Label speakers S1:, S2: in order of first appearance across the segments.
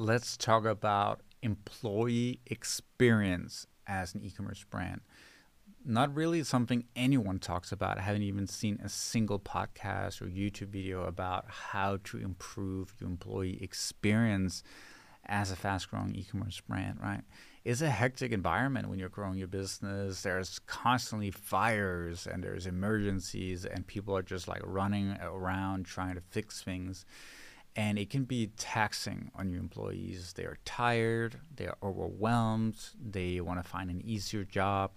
S1: let's talk about employee experience as an e-commerce brand. Not really something anyone talks about. I haven't even seen a single podcast or YouTube video about how to improve your employee experience as a fast-growing e-commerce brand, right? It's a hectic environment when you're growing your business. There's constantly fires and there's emergencies and people are just like running around trying to fix things and it can be taxing on your employees. They are tired, they are overwhelmed, they want to find an easier job,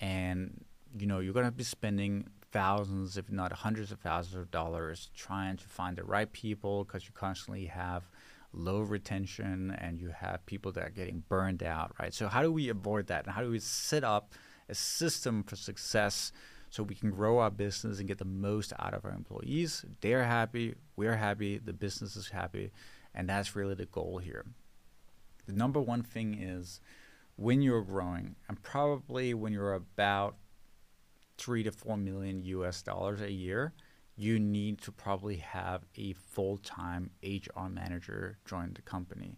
S1: and you know you're going to be spending thousands, if not hundreds of thousands of dollars trying to find the right people because you constantly have low retention and you have people that are getting burned out, right? So how do we avoid that? And how do we set up a system for success so we can grow our business and get the most out of our employees. They're happy, we're happy, the business is happy, and that's really the goal here. The number one thing is when you're growing, and probably when you're about three to four million US dollars a year, you need to probably have a full time HR manager join the company.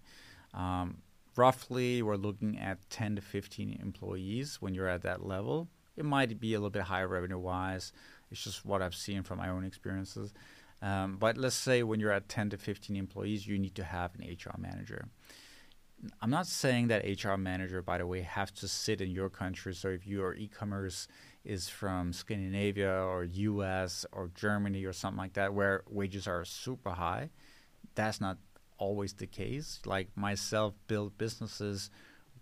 S1: Um, roughly, we're looking at 10 to 15 employees when you're at that level. It might be a little bit higher revenue wise. It's just what I've seen from my own experiences. Um, but let's say when you're at 10 to 15 employees, you need to have an HR manager. I'm not saying that HR manager, by the way, have to sit in your country. So if your e-commerce is from Scandinavia or US or Germany or something like that, where wages are super high, that's not always the case. Like myself, build businesses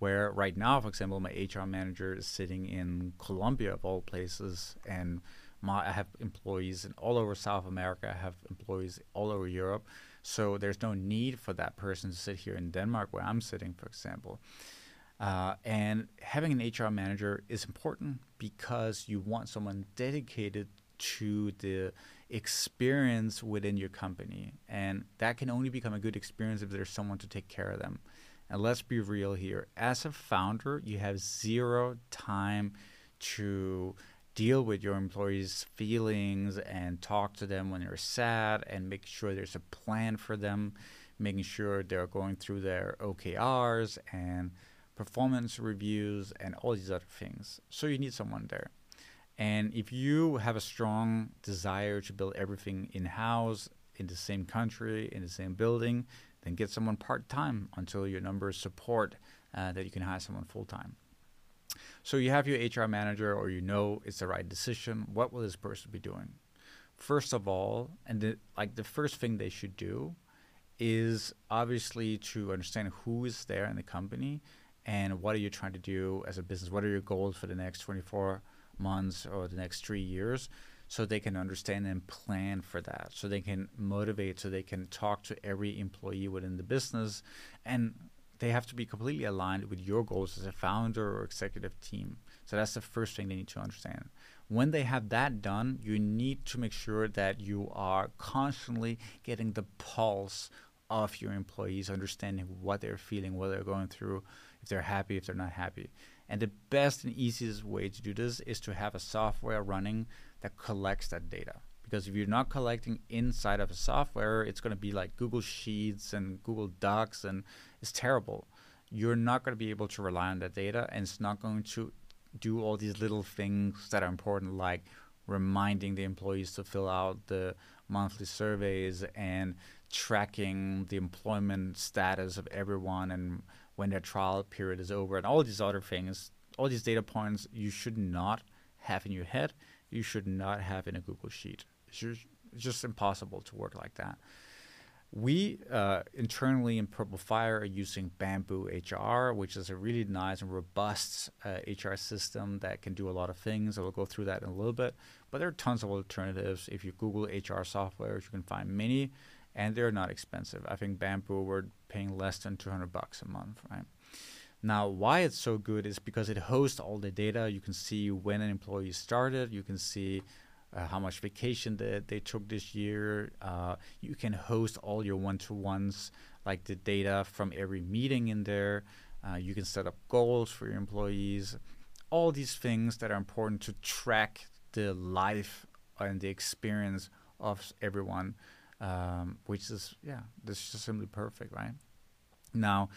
S1: where right now, for example, my HR manager is sitting in Colombia of all places, and my, I have employees in all over South America. I have employees all over Europe. So there's no need for that person to sit here in Denmark where I'm sitting, for example. Uh, and having an HR manager is important because you want someone dedicated to the experience within your company. And that can only become a good experience if there's someone to take care of them. And let's be real here. As a founder, you have zero time to deal with your employees' feelings and talk to them when they're sad and make sure there's a plan for them, making sure they're going through their OKRs and performance reviews and all these other things. So you need someone there. And if you have a strong desire to build everything in house, in the same country, in the same building, then get someone part time until your numbers support uh, that you can hire someone full time. So you have your HR manager, or you know it's the right decision. What will this person be doing? First of all, and the, like the first thing they should do is obviously to understand who is there in the company and what are you trying to do as a business. What are your goals for the next 24 months or the next three years? So they can understand and plan for that so they can motivate so they can talk to every employee within the business and they have to be completely aligned with your goals as a founder or executive team. So that's the first thing they need to understand. When they have that done you need to make sure that you are constantly getting the pulse of your employees understanding what they're feeling what they're going through if they're happy if they're not happy. And the best and easiest way to do this is to have a software running that collects that data. Because if you're not collecting inside of a software, it's going to be like Google Sheets and Google Docs, and it's terrible. You're not going to be able to rely on that data, and it's not going to do all these little things that are important, like reminding the employees to fill out the monthly surveys and tracking the employment status of everyone and when their trial period is over and all these other things all these data points you should not have in your head you should not have in a Google Sheet. It's just, it's just impossible to work like that. We uh, internally in Purple Fire are using Bamboo HR, which is a really nice and robust uh, HR system that can do a lot of things. I will go through that in a little bit. But there are tons of alternatives. If you Google HR software, you can find many, and they're not expensive. I think Bamboo we're paying less than 200 bucks a month, right? Now, why it's so good is because it hosts all the data. You can see when an employee started. You can see uh, how much vacation that they took this year. Uh, you can host all your one-to-ones, like the data from every meeting in there. Uh, you can set up goals for your employees. All these things that are important to track the life and the experience of everyone, um, which is yeah, this is simply perfect, right? Now,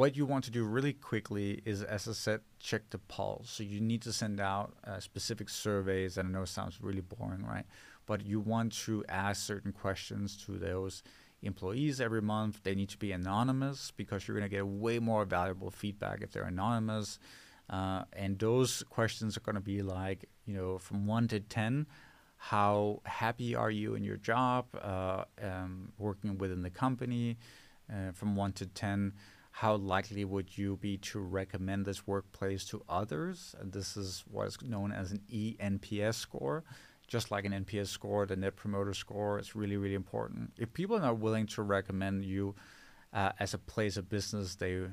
S1: what you want to do really quickly is, as I said, check the pulse. So you need to send out uh, specific surveys. And I know it sounds really boring, right? But you want to ask certain questions to those employees every month. They need to be anonymous because you're going to get way more valuable feedback if they're anonymous. Uh, and those questions are going to be like, you know, from one to 10, how happy are you in your job, uh, um, working within the company? Uh, from one to 10, how likely would you be to recommend this workplace to others? And this is what is known as an ENPS score. Just like an NPS score, the Net Promoter Score is really, really important. If people are not willing to recommend you uh, as a place of business they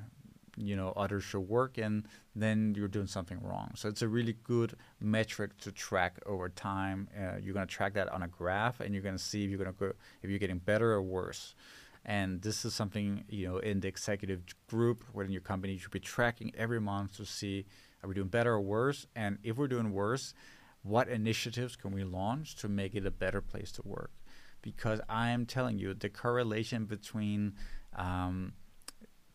S1: you know others should work in, then you're doing something wrong. So it's a really good metric to track over time. Uh, you're going to track that on a graph, and you're going to see if you're going to go if you're getting better or worse. And this is something you know in the executive group within your company you should be tracking every month to see are we doing better or worse, and if we're doing worse, what initiatives can we launch to make it a better place to work? Because I am telling you the correlation between um,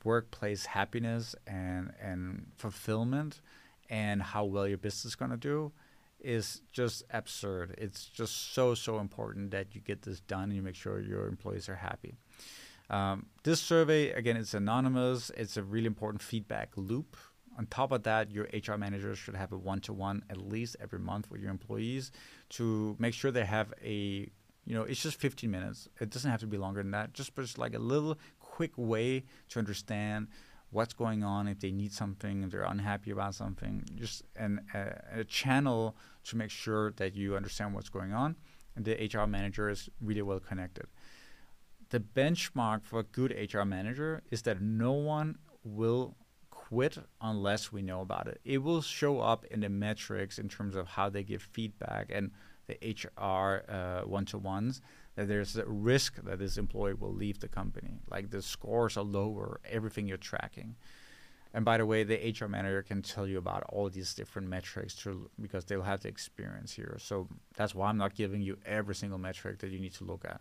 S1: workplace happiness and and fulfillment and how well your business is going to do is just absurd. It's just so so important that you get this done and you make sure your employees are happy. Um, this survey again, it's anonymous. It's a really important feedback loop. On top of that, your HR manager should have a one-to-one at least every month with your employees to make sure they have a you know, it's just 15 minutes. It doesn't have to be longer than that. Just, just like a little quick way to understand what's going on if they need something if they're unhappy about something just an, a, a, channel to make sure that you understand what's going on and the hr manager is really well connected the benchmark for a good hr manager is that no one will quit unless we know about it it will show up in the metrics in terms of how they give feedback and the hr uh, one-to-ones that there's a risk that this employee will leave the company. Like the scores are lower, everything you're tracking. And by the way, the HR manager can tell you about all these different metrics to, because they'll have the experience here. So that's why I'm not giving you every single metric that you need to look at.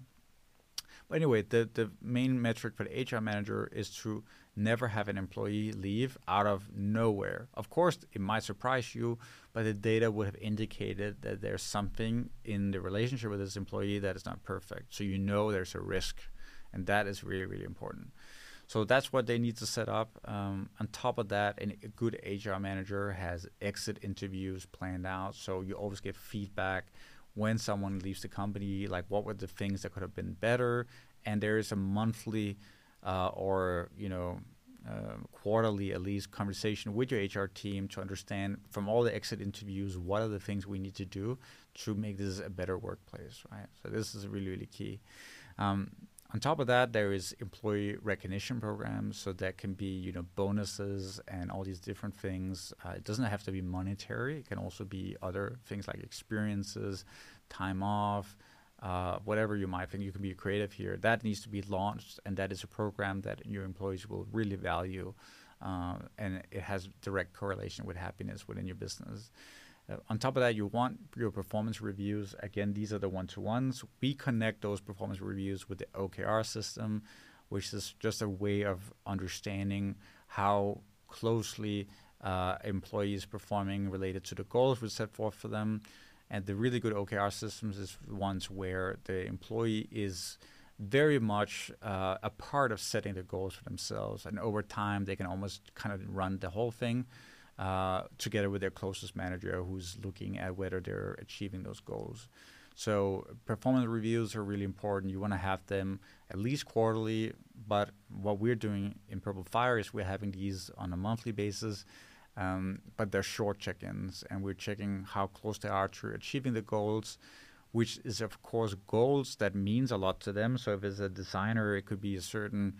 S1: But anyway, the, the main metric for the HR manager is to never have an employee leave out of nowhere. Of course, it might surprise you, but the data would have indicated that there's something in the relationship with this employee that is not perfect. So you know there's a risk, and that is really, really important. So that's what they need to set up. Um, on top of that, a good HR manager has exit interviews planned out. So you always get feedback when someone leaves the company, like what were the things that could have been better, and there is a monthly uh, or you know uh, quarterly at least conversation with your HR team to understand from all the exit interviews what are the things we need to do to make this a better workplace, right? So this is really really key. Um, on top of that, there is employee recognition programs, so that can be you know bonuses and all these different things. Uh, it doesn't have to be monetary; it can also be other things like experiences, time off, uh, whatever you might think. You can be creative here. That needs to be launched, and that is a program that your employees will really value, uh, and it has direct correlation with happiness within your business. On top of that, you want your performance reviews. Again, these are the one to ones. We connect those performance reviews with the OKR system, which is just a way of understanding how closely uh, employees performing related to the goals we set forth for them. And the really good OKR systems is ones where the employee is very much uh, a part of setting the goals for themselves. And over time, they can almost kind of run the whole thing uh, together with their closest manager who's looking at whether they're achieving those goals. So performance reviews are really important. You want to have them at least quarterly, but what we're doing in Purple Fire is we're having these on a monthly basis. Um, but they're short check-ins, and we're checking how close they are to achieving the goals, which is of course goals that means a lot to them. So if it's a designer, it could be a certain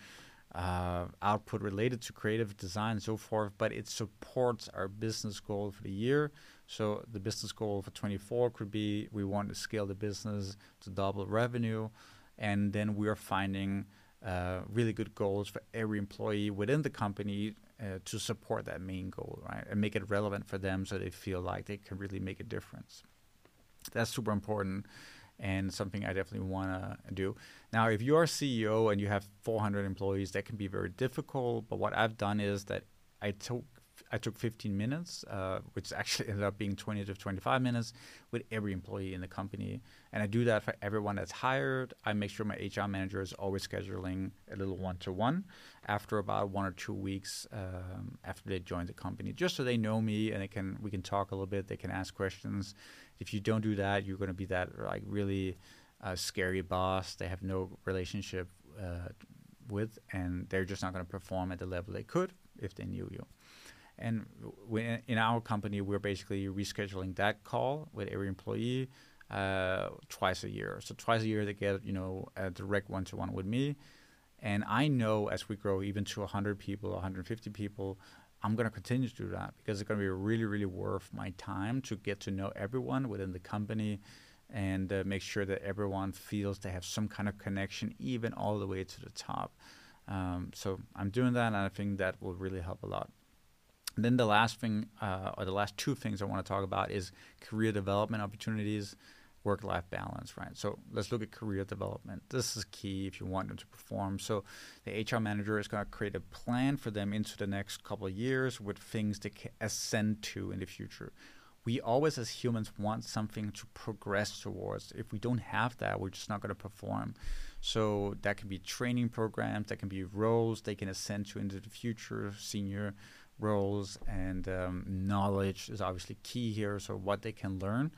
S1: uh, output related to creative design and so forth, but it supports our business goal for the year. So the business goal for 24 could be we want to scale the business to double revenue, and then we are finding uh, really good goals for every employee within the company uh, to support that main goal, right, and make it relevant for them so they feel like they can really make a difference. That's super important. And something I definitely want to do. Now, if you're CEO and you have 400 employees, that can be very difficult. But what I've done is that I took I took 15 minutes, uh, which actually ended up being 20 to 25 minutes with every employee in the company. And I do that for everyone that's hired. I make sure my HR manager is always scheduling a little one to one after about one or two weeks um, after they join the company, just so they know me and they can we can talk a little bit. They can ask questions. If you don't do that, you're going to be that like really uh, scary boss. They have no relationship uh, with, and they're just not going to perform at the level they could if they knew you. And in our company, we're basically rescheduling that call with every employee uh, twice a year. So twice a year they get you know a direct one-to-one with me, and I know as we grow even to 100 people, 150 people, I'm going to continue to do that because it's going to be really, really worth my time to get to know everyone within the company and uh, make sure that everyone feels they have some kind of connection, even all the way to the top. Um, so I'm doing that, and I think that will really help a lot. And then the last thing, uh, or the last two things I want to talk about is career development opportunities, work life balance, right? So let's look at career development. This is key if you want them to perform. So the HR manager is going to create a plan for them into the next couple of years with things they ascend to in the future. We always, as humans, want something to progress towards. If we don't have that, we're just not going to perform. So that can be training programs, that can be roles they can ascend to into the future, senior roles and um, knowledge is obviously key here. So what they can learn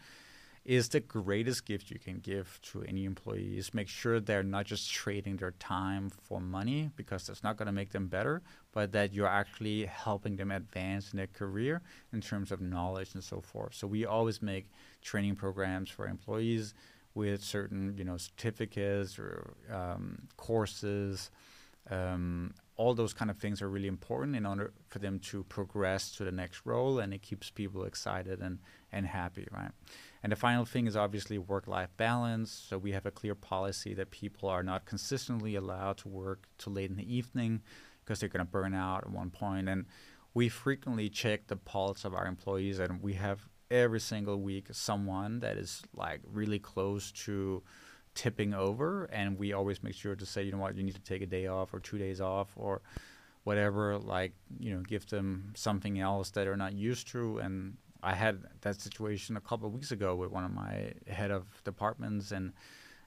S1: is the greatest gift you can give to any employees. Make sure they're not just trading their time for money because that's not going to make them better, but that you're actually helping them advance in their career in terms of knowledge and so forth. So we always make training programs for employees with certain, you know, certificates or um, courses. Um, all those kind of things are really important in order for them to progress to the next role and it keeps people excited and, and happy right and the final thing is obviously work-life balance so we have a clear policy that people are not consistently allowed to work till late in the evening because they're going to burn out at one point. point and we frequently check the pulse of our employees and we have every single week someone that is like really close to tipping over, and we always make sure to say, you know what, you need to take a day off or two days off or whatever. Like you know, give them something else that they're not used to. And I had that situation a couple of weeks ago with one of my head of departments, and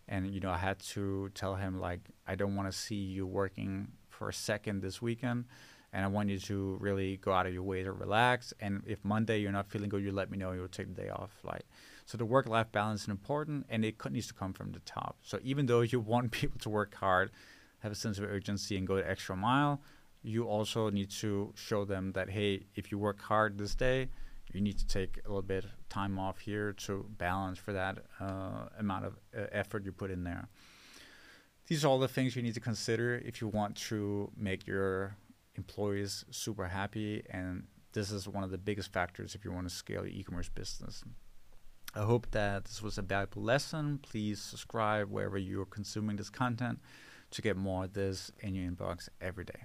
S1: and you know, I had to tell him like, I don't want to see you working for a second this weekend and I want you to really go out of your way to relax. And if Monday you're not feeling good, you let me know. You'll take the day off. Like so, the work-life balance is important, and it needs to come from the top. So even though you want people to work hard, have a sense of urgency, and go the extra mile, you also need to show them that hey, if you work hard this day, you need to take a little bit of time off here to balance for that uh, amount of uh, effort you put in there. These are all the things you need to consider if you want to make your employees super happy, and this is one of the biggest factors if you want to scale your e-commerce business. I hope that this was a valuable lesson. Please subscribe wherever you're consuming this content to get more of this in your inbox every day.